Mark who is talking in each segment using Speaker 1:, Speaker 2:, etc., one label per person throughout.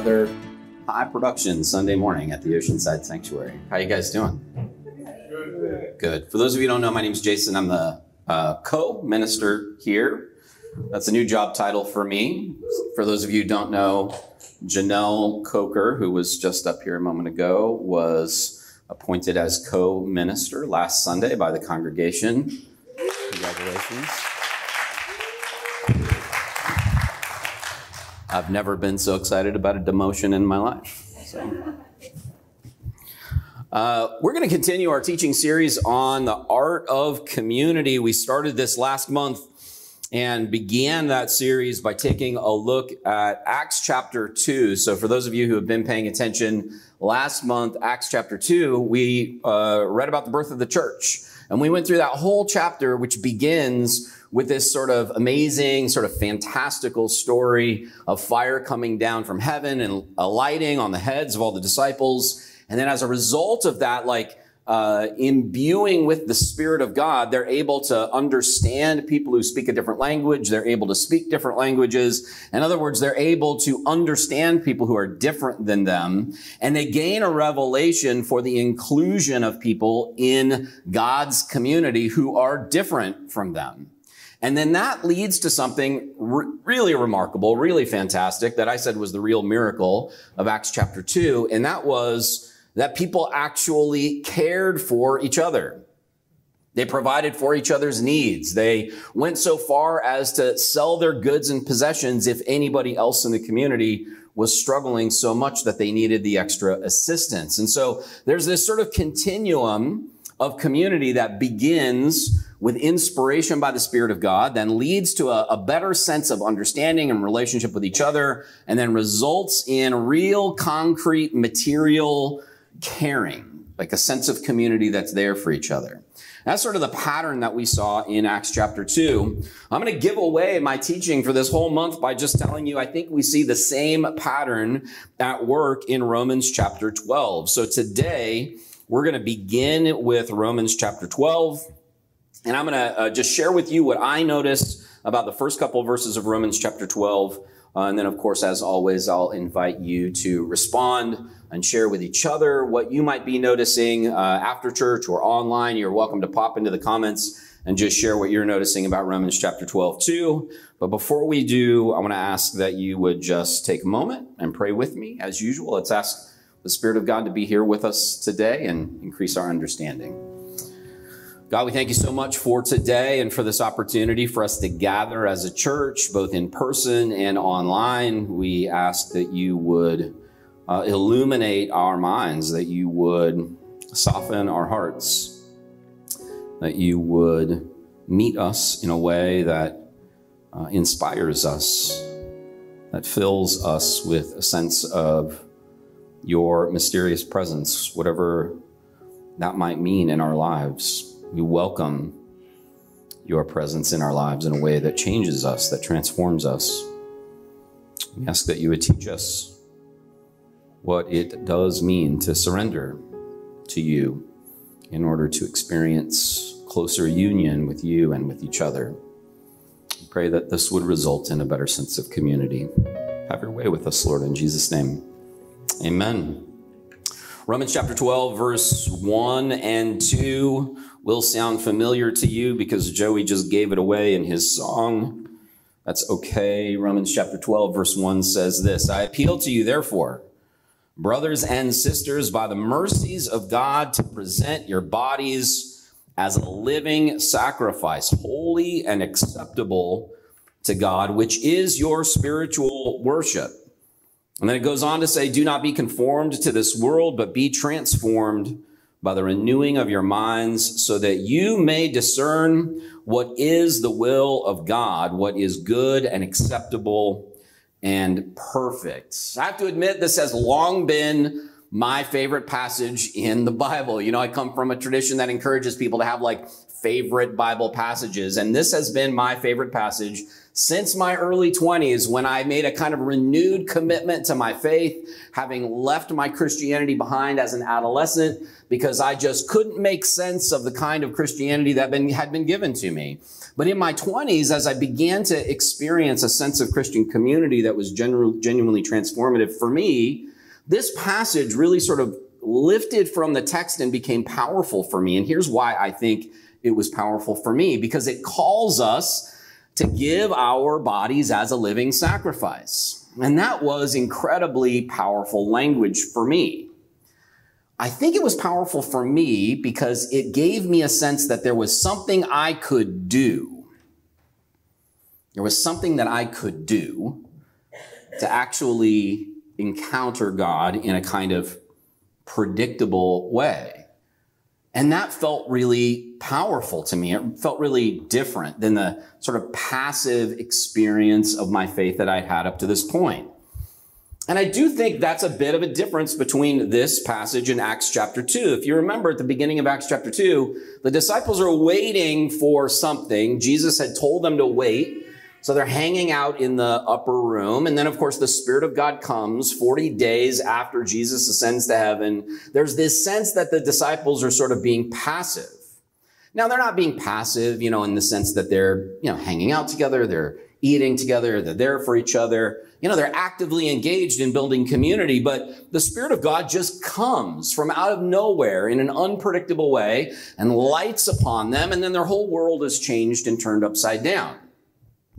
Speaker 1: another high production Sunday morning at the Oceanside Sanctuary. How you guys doing? Good. For those of you who don't know, my name is Jason. I'm the uh, co-minister here. That's a new job title for me. For those of you who don't know, Janelle Coker, who was just up here a moment ago, was appointed as co-minister last Sunday by the congregation. Congratulations. I've never been so excited about a demotion in my life. So. Uh, we're going to continue our teaching series on the art of community. We started this last month and began that series by taking a look at Acts chapter 2. So, for those of you who have been paying attention, last month, Acts chapter 2, we uh, read about the birth of the church. And we went through that whole chapter, which begins with this sort of amazing, sort of fantastical story of fire coming down from heaven and alighting on the heads of all the disciples. And then as a result of that, like, uh, imbuing with the Spirit of God, they're able to understand people who speak a different language. They're able to speak different languages. In other words, they're able to understand people who are different than them. And they gain a revelation for the inclusion of people in God's community who are different from them. And then that leads to something re- really remarkable, really fantastic that I said was the real miracle of Acts chapter 2. And that was that people actually cared for each other. They provided for each other's needs. They went so far as to sell their goods and possessions if anybody else in the community was struggling so much that they needed the extra assistance. And so there's this sort of continuum of community that begins with inspiration by the Spirit of God, then leads to a, a, better sense of understanding and relationship with each other, and then results in real concrete material caring, like a sense of community that's there for each other. That's sort of the pattern that we saw in Acts chapter 2. I'm going to give away my teaching for this whole month by just telling you I think we see the same pattern at work in Romans chapter 12. So today, we're going to begin with Romans chapter 12. And I'm going to uh, just share with you what I noticed about the first couple of verses of Romans chapter 12. Uh, and then, of course, as always, I'll invite you to respond and share with each other what you might be noticing uh, after church or online. You're welcome to pop into the comments and just share what you're noticing about Romans chapter 12 too. But before we do, I want to ask that you would just take a moment and pray with me. As usual, let's ask the Spirit of God to be here with us today and increase our understanding. God, we thank you so much for today and for this opportunity for us to gather as a church, both in person and online. We ask that you would uh, illuminate our minds, that you would soften our hearts, that you would meet us in a way that uh, inspires us, that fills us with a sense of your mysterious presence, whatever that might mean in our lives. We welcome your presence in our lives in a way that changes us, that transforms us. We ask that you would teach us what it does mean to surrender to you in order to experience closer union with you and with each other. We pray that this would result in a better sense of community. Have your way with us, Lord, in Jesus' name. Amen. Romans chapter 12, verse 1 and 2 will sound familiar to you because Joey just gave it away in his song. That's okay. Romans chapter 12, verse 1 says this I appeal to you, therefore, brothers and sisters, by the mercies of God, to present your bodies as a living sacrifice, holy and acceptable to God, which is your spiritual worship. And then it goes on to say, Do not be conformed to this world, but be transformed by the renewing of your minds, so that you may discern what is the will of God, what is good and acceptable and perfect. I have to admit, this has long been my favorite passage in the Bible. You know, I come from a tradition that encourages people to have like favorite Bible passages. And this has been my favorite passage since my early 20s when I made a kind of renewed commitment to my faith, having left my Christianity behind as an adolescent because I just couldn't make sense of the kind of Christianity that been, had been given to me. But in my 20s, as I began to experience a sense of Christian community that was genuinely transformative for me, this passage really sort of lifted from the text and became powerful for me. And here's why I think it was powerful for me because it calls us to give our bodies as a living sacrifice. And that was incredibly powerful language for me. I think it was powerful for me because it gave me a sense that there was something I could do. There was something that I could do to actually encounter God in a kind of predictable way. And that felt really powerful to me. It felt really different than the sort of passive experience of my faith that I'd had up to this point. And I do think that's a bit of a difference between this passage and Acts chapter 2. If you remember at the beginning of Acts chapter 2, the disciples are waiting for something. Jesus had told them to wait. So they're hanging out in the upper room. And then, of course, the Spirit of God comes 40 days after Jesus ascends to heaven. There's this sense that the disciples are sort of being passive. Now, they're not being passive, you know, in the sense that they're, you know, hanging out together. They're eating together. They're there for each other. You know, they're actively engaged in building community, but the Spirit of God just comes from out of nowhere in an unpredictable way and lights upon them. And then their whole world is changed and turned upside down.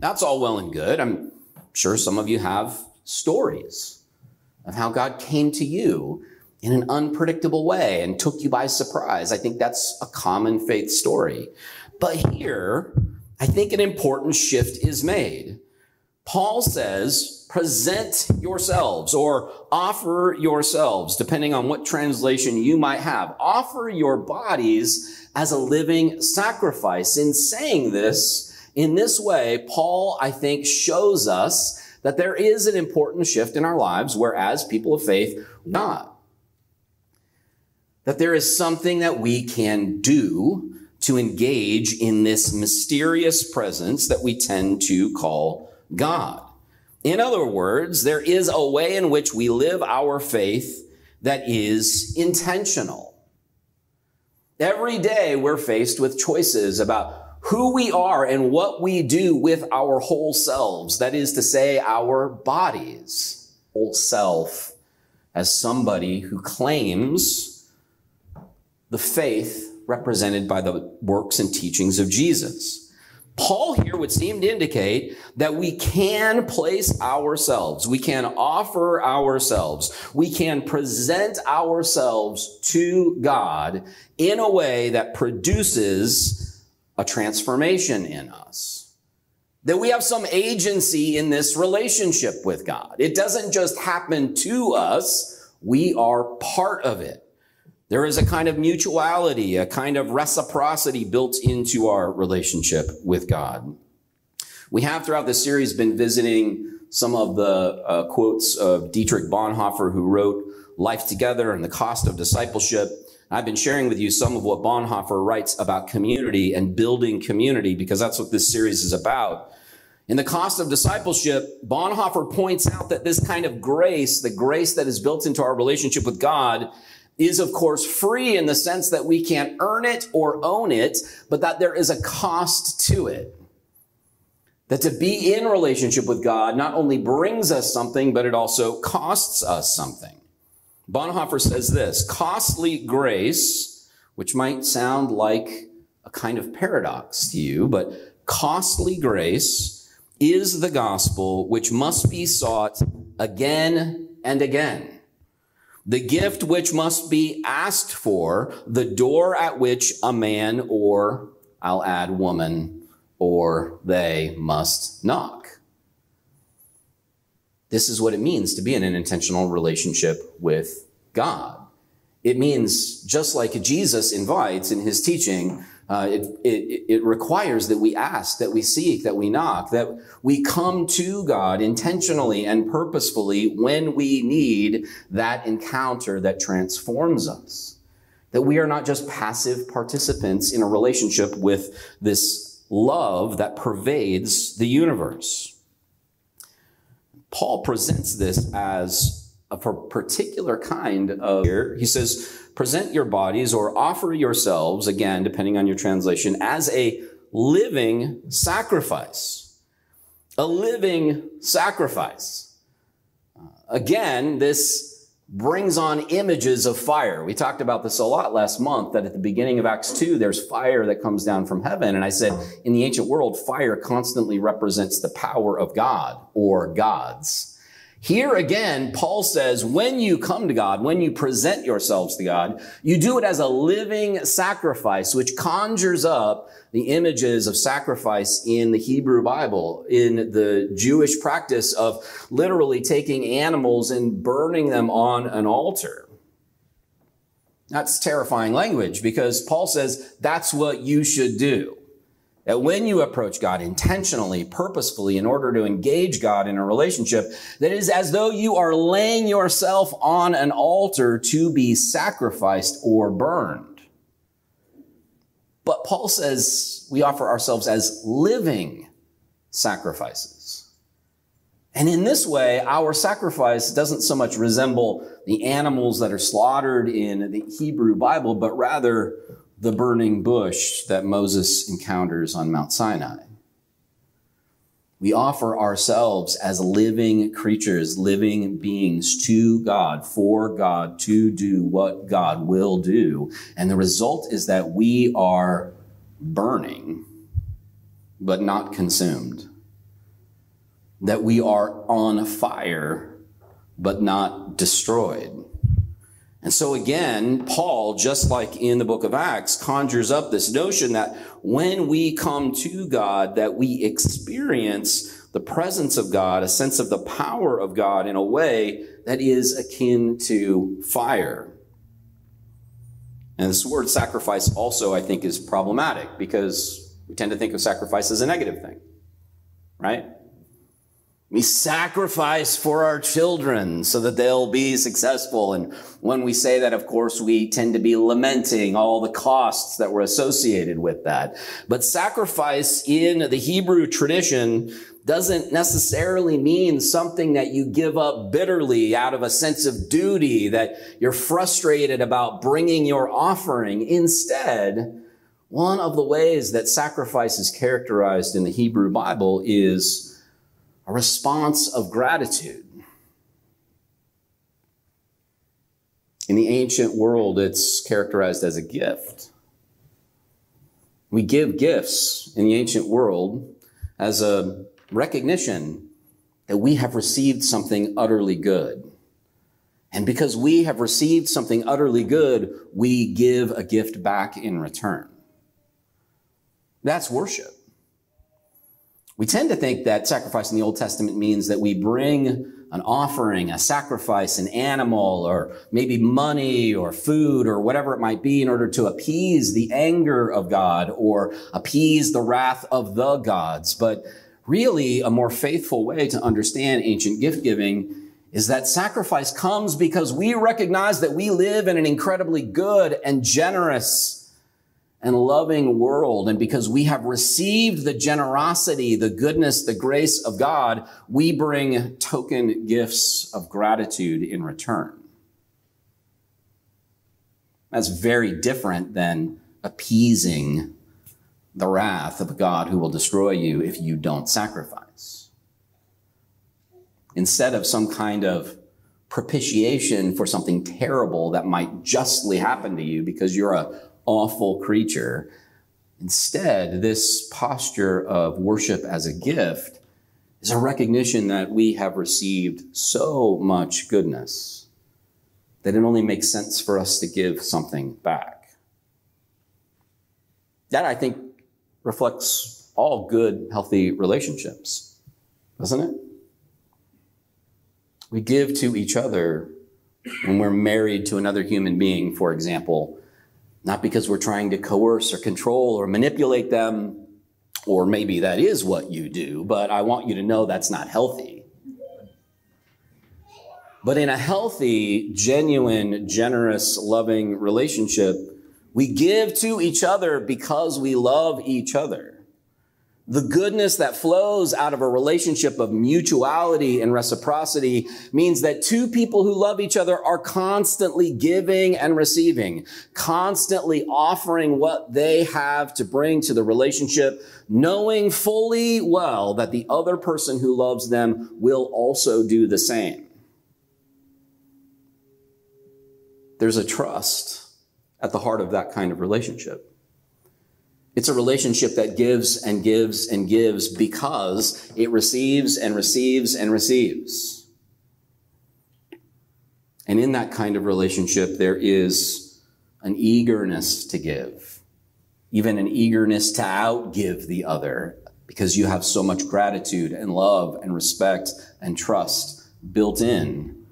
Speaker 1: That's all well and good. I'm sure some of you have stories of how God came to you in an unpredictable way and took you by surprise. I think that's a common faith story. But here, I think an important shift is made. Paul says, present yourselves or offer yourselves, depending on what translation you might have. Offer your bodies as a living sacrifice. In saying this, in this way, Paul, I think, shows us that there is an important shift in our lives, whereas people of faith, not. That there is something that we can do to engage in this mysterious presence that we tend to call God. In other words, there is a way in which we live our faith that is intentional. Every day we're faced with choices about who we are and what we do with our whole selves. That is to say, our bodies, whole self, as somebody who claims the faith represented by the works and teachings of Jesus. Paul here would seem to indicate that we can place ourselves, we can offer ourselves, we can present ourselves to God in a way that produces a transformation in us. That we have some agency in this relationship with God. It doesn't just happen to us, we are part of it. There is a kind of mutuality, a kind of reciprocity built into our relationship with God. We have throughout this series been visiting some of the uh, quotes of Dietrich Bonhoeffer, who wrote Life Together and the Cost of Discipleship. I've been sharing with you some of what Bonhoeffer writes about community and building community because that's what this series is about. In the cost of discipleship, Bonhoeffer points out that this kind of grace, the grace that is built into our relationship with God, is of course free in the sense that we can't earn it or own it, but that there is a cost to it. That to be in relationship with God not only brings us something, but it also costs us something. Bonhoeffer says this, costly grace, which might sound like a kind of paradox to you, but costly grace is the gospel which must be sought again and again the gift which must be asked for, the door at which a man or, I'll add woman, or they must knock. This is what it means to be in an intentional relationship with God. It means just like Jesus invites in his teaching, uh, it, it, it requires that we ask, that we seek, that we knock, that we come to God intentionally and purposefully when we need that encounter that transforms us. That we are not just passive participants in a relationship with this love that pervades the universe. Paul presents this as a particular kind of he says present your bodies or offer yourselves again depending on your translation as a living sacrifice. A living sacrifice. Uh, again this brings on images of fire. We talked about this a lot last month that at the beginning of Acts 2, there's fire that comes down from heaven. And I said, in the ancient world, fire constantly represents the power of God or gods. Here again, Paul says, when you come to God, when you present yourselves to God, you do it as a living sacrifice, which conjures up the images of sacrifice in the Hebrew Bible, in the Jewish practice of literally taking animals and burning them on an altar. That's terrifying language because Paul says that's what you should do. That when you approach God intentionally, purposefully, in order to engage God in a relationship, that is as though you are laying yourself on an altar to be sacrificed or burned. But Paul says we offer ourselves as living sacrifices. And in this way, our sacrifice doesn't so much resemble the animals that are slaughtered in the Hebrew Bible, but rather the burning bush that Moses encounters on Mount Sinai. We offer ourselves as living creatures, living beings to God, for God, to do what God will do. And the result is that we are burning, but not consumed. That we are on fire, but not destroyed. And so again, Paul, just like in the book of Acts, conjures up this notion that when we come to God, that we experience the presence of God, a sense of the power of God in a way that is akin to fire. And this word sacrifice also, I think, is problematic because we tend to think of sacrifice as a negative thing, right? We sacrifice for our children so that they'll be successful. And when we say that, of course, we tend to be lamenting all the costs that were associated with that. But sacrifice in the Hebrew tradition doesn't necessarily mean something that you give up bitterly out of a sense of duty, that you're frustrated about bringing your offering. Instead, one of the ways that sacrifice is characterized in the Hebrew Bible is a response of gratitude. In the ancient world, it's characterized as a gift. We give gifts in the ancient world as a recognition that we have received something utterly good. And because we have received something utterly good, we give a gift back in return. That's worship. We tend to think that sacrifice in the Old Testament means that we bring an offering, a sacrifice, an animal, or maybe money or food or whatever it might be in order to appease the anger of God or appease the wrath of the gods. But really, a more faithful way to understand ancient gift giving is that sacrifice comes because we recognize that we live in an incredibly good and generous and loving world. And because we have received the generosity, the goodness, the grace of God, we bring token gifts of gratitude in return. That's very different than appeasing the wrath of God who will destroy you if you don't sacrifice. Instead of some kind of propitiation for something terrible that might justly happen to you because you're a awful creature. Instead, this posture of worship as a gift is a recognition that we have received so much goodness that it only makes sense for us to give something back. That, I think, reflects all good, healthy relationships, doesn't it? We give to each other when we're married to another human being, for example, not because we're trying to coerce or control or manipulate them, or maybe that is what you do, but I want you to know that's not healthy. But in a healthy, genuine, generous, loving relationship, we give to each other because we love each other. The goodness that flows out of a relationship of mutuality and reciprocity means that two people who love each other are constantly giving and receiving, constantly offering what they have to bring to the relationship, knowing fully well that the other person who loves them will also do the same. There's a trust at the heart of that kind of relationship. It's a relationship that gives and gives and gives because it receives and receives and receives. And in that kind of relationship, there is an eagerness to give, even an eagerness to outgive the other because you have so much gratitude and love and respect and trust built in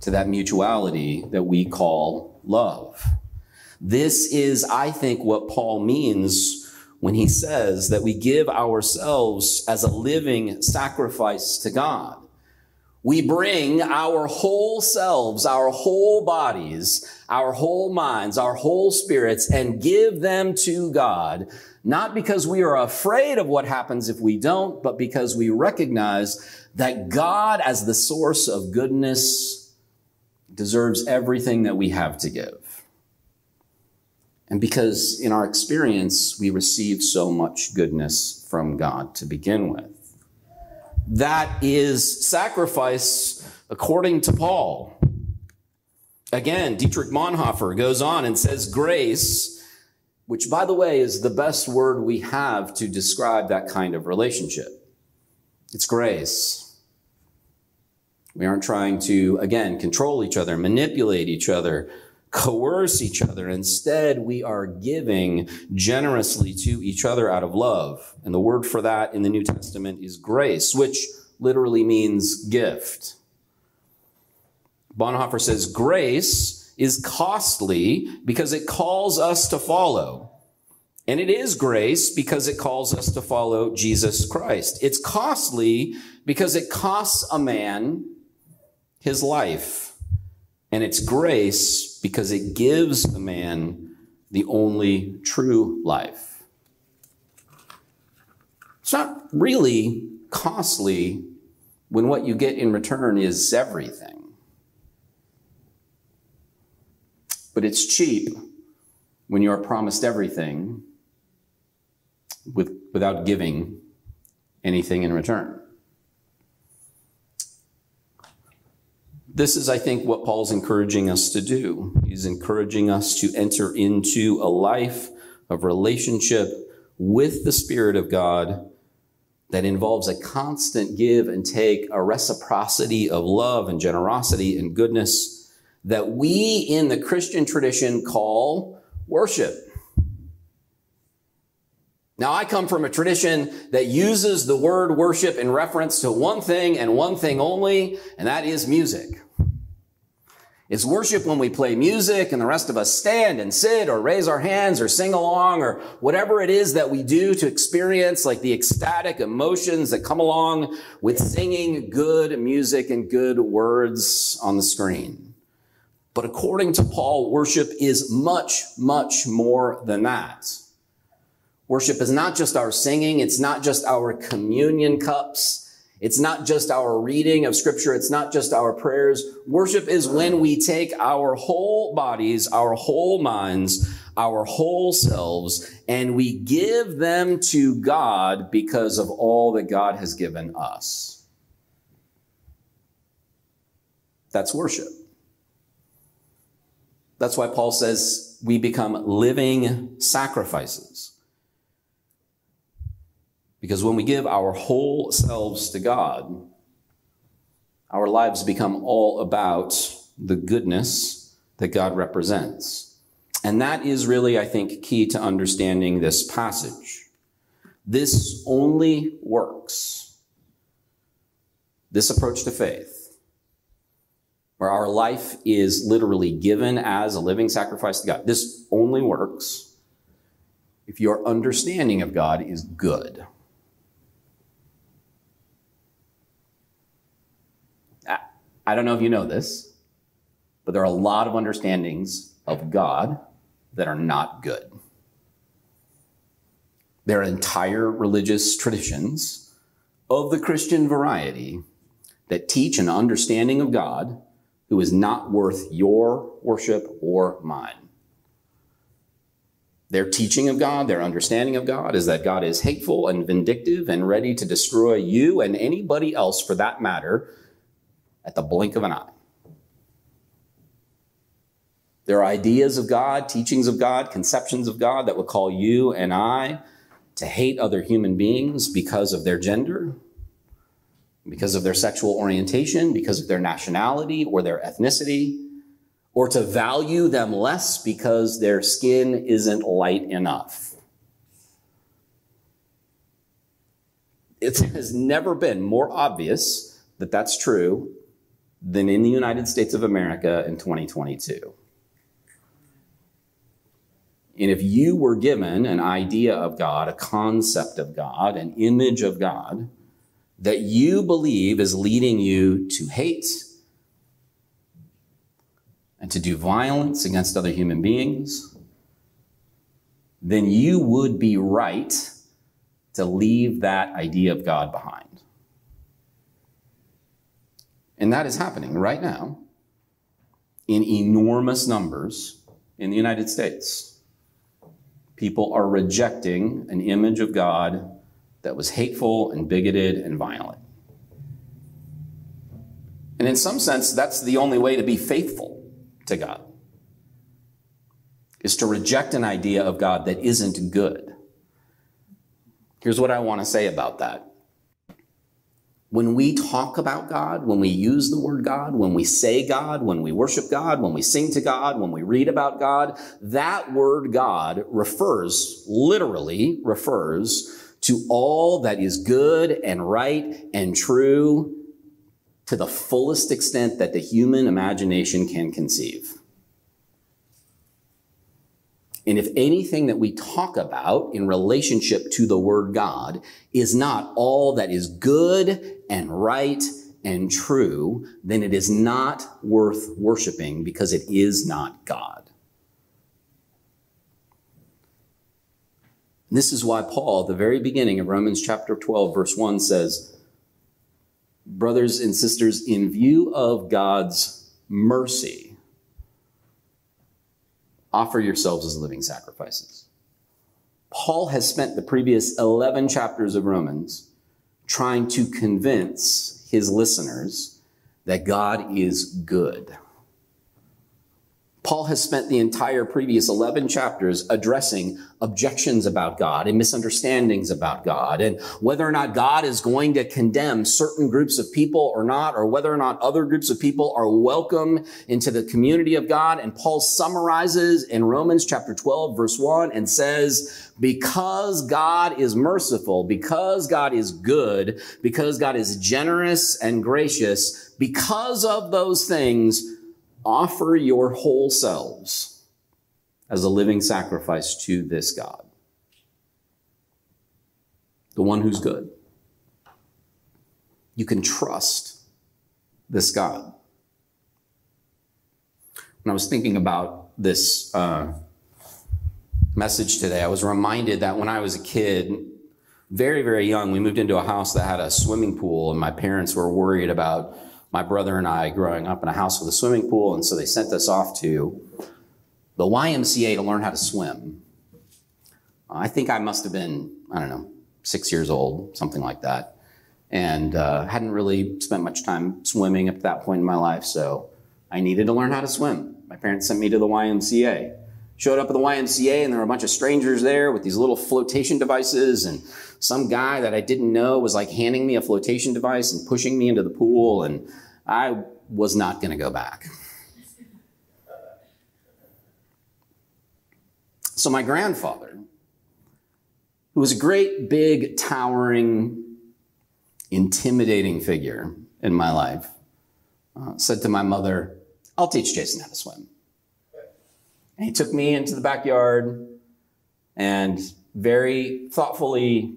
Speaker 1: to that mutuality that we call love. This is, I think, what Paul means when he says that we give ourselves as a living sacrifice to God. We bring our whole selves, our whole bodies, our whole minds, our whole spirits, and give them to God, not because we are afraid of what happens if we don't, but because we recognize that God, as the source of goodness, deserves everything that we have to give and because in our experience we receive so much goodness from God to begin with. That is sacrifice according to Paul. Again, Dietrich Bonhoeffer goes on and says grace, which by the way is the best word we have to describe that kind of relationship. It's grace. We aren't trying to, again, control each other, manipulate each other, coerce each other. Instead, we are giving generously to each other out of love. And the word for that in the New Testament is grace, which literally means gift. Bonhoeffer says grace is costly because it calls us to follow. And it is grace because it calls us to follow Jesus Christ. It's costly because it costs a man his life. And it's grace because it gives a man the only true life. It's not really costly when what you get in return is everything. But it's cheap when you are promised everything with, without giving anything in return. This is, I think, what Paul's encouraging us to do. He's encouraging us to enter into a life of relationship with the Spirit of God that involves a constant give and take, a reciprocity of love and generosity and goodness that we in the Christian tradition call worship. Now, I come from a tradition that uses the word worship in reference to one thing and one thing only, and that is music. It's worship when we play music and the rest of us stand and sit or raise our hands or sing along or whatever it is that we do to experience like the ecstatic emotions that come along with singing good music and good words on the screen. But according to Paul, worship is much, much more than that. Worship is not just our singing. It's not just our communion cups. It's not just our reading of scripture. It's not just our prayers. Worship is when we take our whole bodies, our whole minds, our whole selves, and we give them to God because of all that God has given us. That's worship. That's why Paul says we become living sacrifices. Because when we give our whole selves to God, our lives become all about the goodness that God represents. And that is really, I think, key to understanding this passage. This only works. This approach to faith, where our life is literally given as a living sacrifice to God, this only works if your understanding of God is good. I don't know if you know this, but there are a lot of understandings of God that are not good. There are entire religious traditions of the Christian variety that teach an understanding of God who is not worth your worship or mine. Their teaching of God, their understanding of God is that God is hateful and vindictive and ready to destroy you and anybody else for that matter at the blink of an eye. There are ideas of God, teachings of God, conceptions of God that would call you and I to hate other human beings because of their gender, because of their sexual orientation, because of their nationality or their ethnicity, or to value them less because their skin isn't light enough. It has never been more obvious that that's true than in the United States of America in 2022. And if you were given an idea of God, a concept of God, an image of God, that you believe is leading you to hate and to do violence against other human beings, then you would be right to leave that idea of God behind. And that is happening right now in enormous numbers in the United States. People are rejecting an image of God that was hateful and bigoted and violent. And in some sense, that's the only way to be faithful to God, is to reject an idea of God that isn't good. Here's what I want to say about that. When we talk about God, when we use the word God, when we say God, when we worship God, when we sing to God, when we read about God, that word God refers, literally refers to all that is good and right and true to the fullest extent that the human imagination can conceive. And if anything that we talk about in relationship to the word God is not all that is good and right and true, then it is not worth worshiping because it is not God. This is why Paul, at the very beginning of Romans chapter 12, verse 1 says, Brothers and sisters, in view of God's mercy, offer yourselves as living sacrifices. Paul has spent the previous 11 chapters of Romans trying to convince his listeners that God is good. Paul has spent the entire previous 11 chapters addressing objections about God and misunderstandings about God and whether or not God is going to condemn certain groups of people or not, or whether or not other groups of people are welcome into the community of God. And Paul summarizes in Romans chapter 12, verse 1 and says, because God is merciful, because God is good, because God is generous and gracious, because of those things, offer your whole selves as a living sacrifice to this God, the one who's good. You can trust this God. When I was thinking about this uh, message today, I was reminded that when I was a kid, very, very young, we moved into a house that had a swimming pool, and my parents were worried about my brother and I growing up in a house with a swimming pool, and so they sent us off to the YMCA to learn how to swim. I think I must have been, I don't know, six years old, something like that, and uh, hadn't really spent much time swimming at that point in my life, so I needed to learn how to swim. My parents sent me to the YMCA. Showed up at the YMCA and there were a bunch of strangers there with these little flotation devices and some guy that I didn't know was like handing me a flotation device and pushing me into the pool and I was not going to go back. So my grandfather, who was a great, big, towering, intimidating figure in my life, uh, said to my mother, I'll teach Jason how to swim. And he took me into the backyard and very thoughtfully,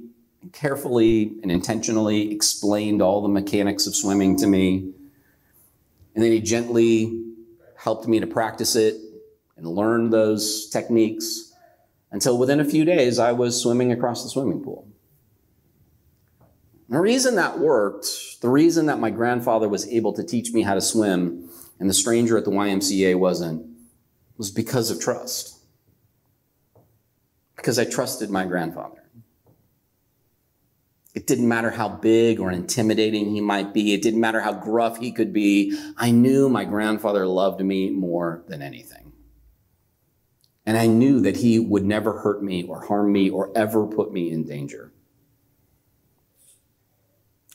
Speaker 1: carefully, and intentionally explained all the mechanics of swimming to me. And then he gently helped me to practice it and learn those techniques until within a few days I was swimming across the swimming pool. The reason that worked, the reason that my grandfather was able to teach me how to swim and the stranger at the YMCA wasn't, was because of trust. Because I trusted my grandfather. It didn't matter how big or intimidating he might be. It didn't matter how gruff he could be. I knew my grandfather loved me more than anything. And I knew that he would never hurt me or harm me or ever put me in danger.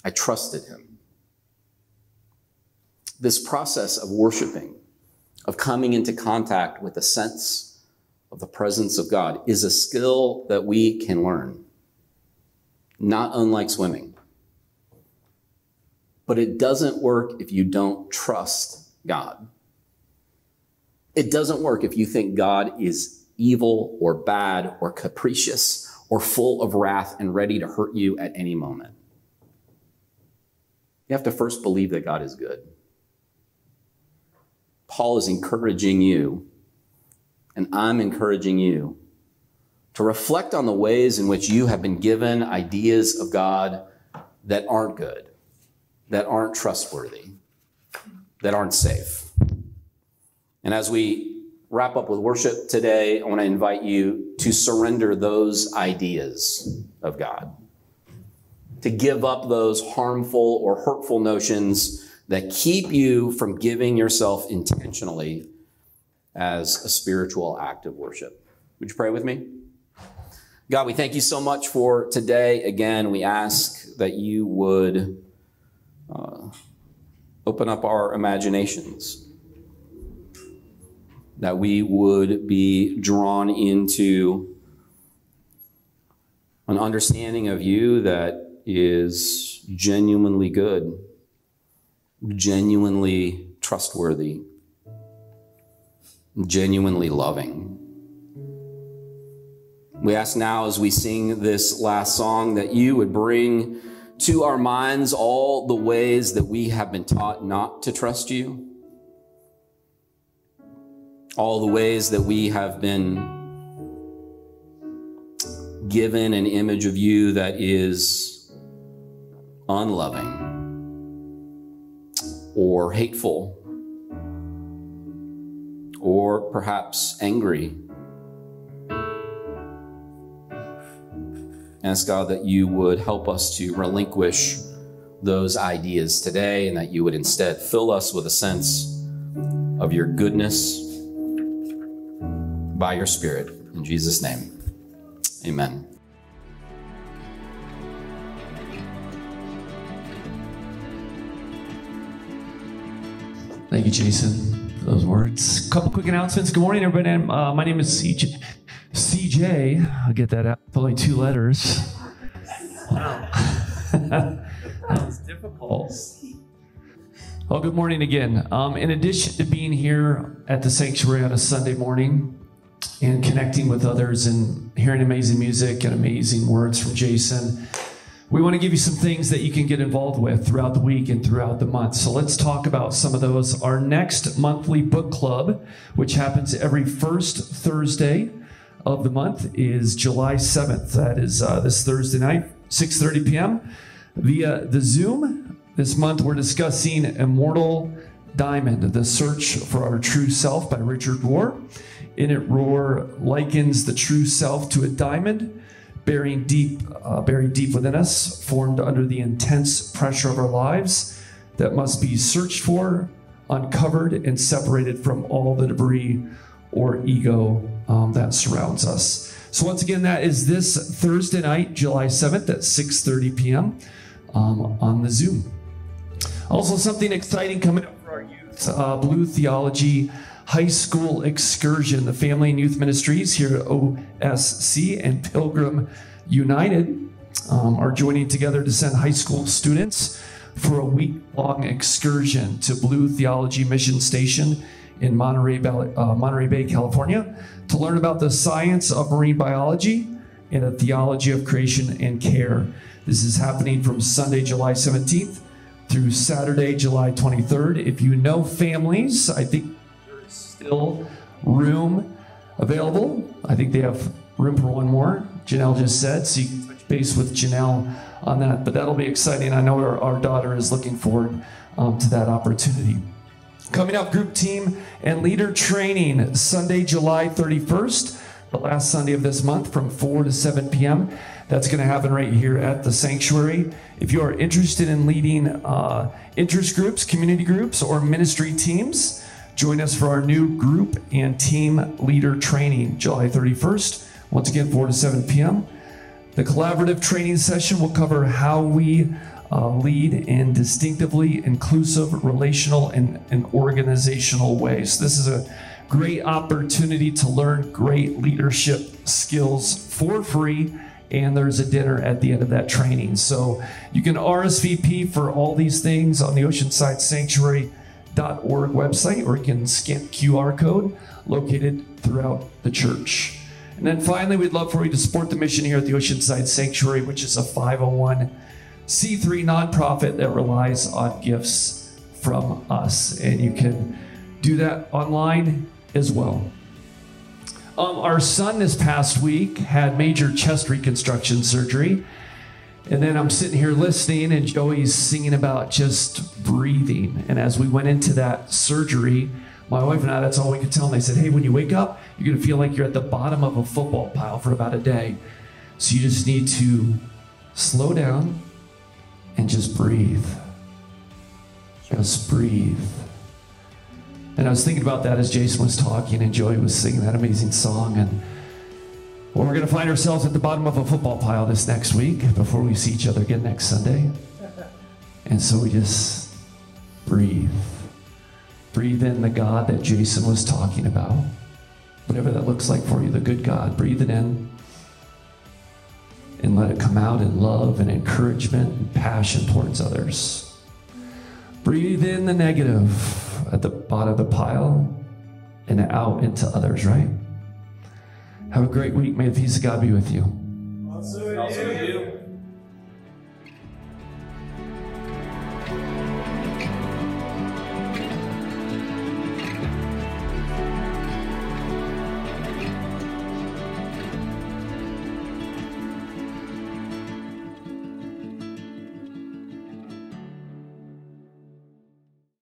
Speaker 1: I trusted him. This process of worshiping, of coming into contact with a sense of the presence of God, is a skill that we can learn not unlike swimming. But it doesn't work if you don't trust God. It doesn't work if you think God is evil or bad or capricious or full of wrath and ready to hurt you at any moment. You have to first believe that God is good. Paul is encouraging you, and I'm encouraging you to reflect on the ways in which you have been given ideas of God that aren't good, that aren't trustworthy, that aren't safe. And as we wrap up with worship today, I want to invite you to surrender those ideas of God, to give up those harmful or hurtful notions that keep you from giving yourself intentionally as a spiritual act of worship. Would you pray with me? God, we thank you so much for today. Again, we ask that you would uh, open up our imaginations, that we would be drawn into an understanding of you that is genuinely good, genuinely trustworthy, genuinely loving. We ask now as we sing this last song that you would bring to our minds all the ways that we have been taught not to trust you, all the ways that we have been given an image of you that is unloving or hateful or perhaps angry ask God that you would help us to relinquish those ideas today and that you would instead fill us with a sense of your goodness by your Spirit. In Jesus' name, amen.
Speaker 2: Thank you, Jason, for those words. A couple quick announcements. Good morning, everybody. Uh, my name is CJ. CJ, I'll get that out. Only two letters. Wow. that was difficult. Well, good morning again. Um, in addition to being here at the sanctuary on a Sunday morning and connecting with others and hearing amazing music and amazing words from Jason, we want to give you some things that you can get involved with throughout the week and throughout the month. So let's talk about some of those. Our next monthly book club, which happens every first Thursday of the month is July 7th. That is uh, this Thursday night, 6:30 p.m. Via the Zoom. This month we're discussing Immortal Diamond: The Search for Our True Self by Richard Rohr. In it, Rohr likens the true self to a diamond buried deep, uh, buried deep within us, formed under the intense pressure of our lives, that must be searched for, uncovered, and separated from all the debris or ego um, that surrounds us. So once again, that is this Thursday night, July 7th at 6:30 p.m. Um, on the Zoom. Also, something exciting coming up for our youth: uh, Blue Theology High School Excursion. The Family and Youth Ministries here at OSC and Pilgrim United um, are joining together to send high school students for a week-long excursion to Blue Theology Mission Station in Monterey, uh, Monterey Bay, California, to learn about the science of marine biology and a theology of creation and care. This is happening from Sunday, July 17th through Saturday, July 23rd. If you know families, I think there's still room available. I think they have room for one more. Janelle just said, so you can base with Janelle on that. But that'll be exciting. I know our, our daughter is looking forward um, to that opportunity. Coming up, group team and leader training, Sunday, July 31st, the last Sunday of this month from 4 to 7 p.m. That's going to happen right here at the sanctuary. If you are interested in leading uh, interest groups, community groups, or ministry teams, join us for our new group and team leader training, July 31st. Once again, 4 to 7 p.m. The collaborative training session will cover how we uh, lead in distinctively inclusive, relational, and, and organizational ways. This is a great opportunity to learn great leadership skills for free. And there's a dinner at the end of that training. So you can RSVP for all these things on the Oceanside Sanctuary.org website, or you can scan QR code located throughout the church. And then finally, we'd love for you to support the mission here at the Oceanside Sanctuary, which is a 501 C3 nonprofit that relies on gifts from us. And you can do that online as well. Um, our son this past week had major chest reconstruction surgery. And then I'm sitting here listening, and Joey's singing about just breathing. And as we went into that surgery, my wife and I, that's all we could tell them. They said, Hey, when you wake up, you're going to feel like you're at the bottom of a football pile for about a day. So you just need to slow down and just breathe. Just breathe. And I was thinking about that as Jason was talking and Joey was singing that amazing song. And well, we're going to find ourselves at the bottom of a football pile this next week before we see each other again next Sunday. And so we just breathe. Breathe in the God that Jason was talking about. Whatever that looks like for you, the good God. Breathe it in and let it come out in love and encouragement and passion towards others. Breathe in the negative at the bottom of the pile and out into others, right? Have a great week. May the peace of God be with you.
Speaker 1: Also with you.